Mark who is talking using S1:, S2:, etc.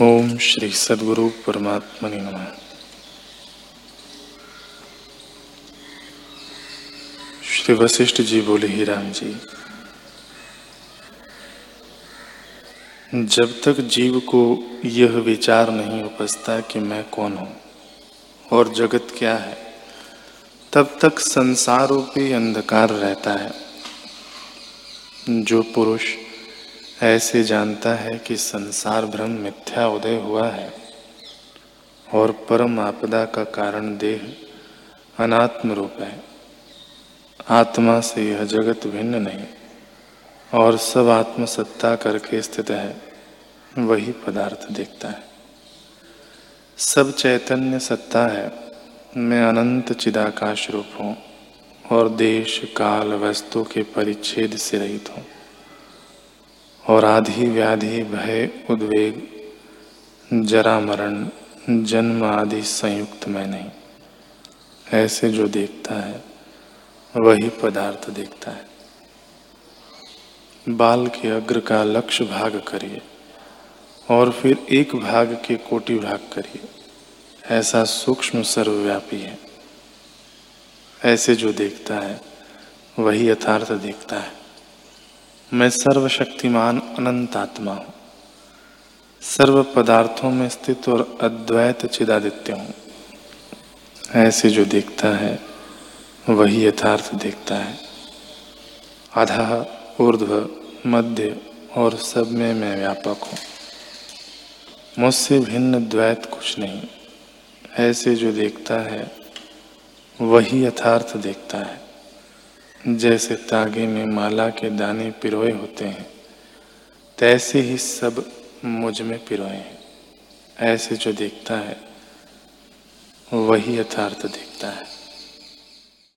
S1: ओम श्री सदगुरु परमात्मा ने नमः। श्री वशिष्ठ जी बोले, ही राम जी, जब तक जीव को यह विचार नहीं उपजता कि मैं कौन हूँ और जगत क्या है, तब तक संसार रूपी अंधकार रहता है। जो पुरुष ऐसे जानता है कि संसार भ्रम मिथ्या उदय हुआ है और परम आपदा का कारण देह अनात्म रूप है। आत्मा से यह जगत भिन्न नहीं और सब आत्मसत्ता करके स्थित है, वही पदार्थ देखता है। सब चैतन्य सत्ता है, मैं अनंत चिदाकाश रूप हूँ और देश, काल, वस्तु के परिच्छेद से रहित हूँ। और आधि व्याधि भय उद्वेग, जरा मरण, जन्म आदि संयुक्त में नहीं। ऐसे जो देखता है, वही पदार्थ देखता है। बाल के अग्र का लक्ष्य भाग करिए और फिर एक भाग के कोटि भाग करिए। ऐसा सूक्ष्म सर्वव्यापी है। ऐसे जो देखता है, वही यथार्थ देखता है। मैं सर्वशक्तिमान अनंत आत्मा हूँ। सर्व पदार्थों में स्थित और अद्वैत चिदादित्य हूँ। ऐसे जो देखता है, वही यथार्थ देखता है। आधा ऊर्ध्व, मध्य और सब में मैं व्यापक हूँ। मुझसे भिन्न द्वैत कुछ नहीं। ऐसे जो देखता है, वही यथार्थ देखता है। जैसे तागे में माला के दाने पिरोए होते हैं, तैसे ही सब मुझमें पिरोए हैं। ऐसे जो देखता है, वही यथार्थ देखता है।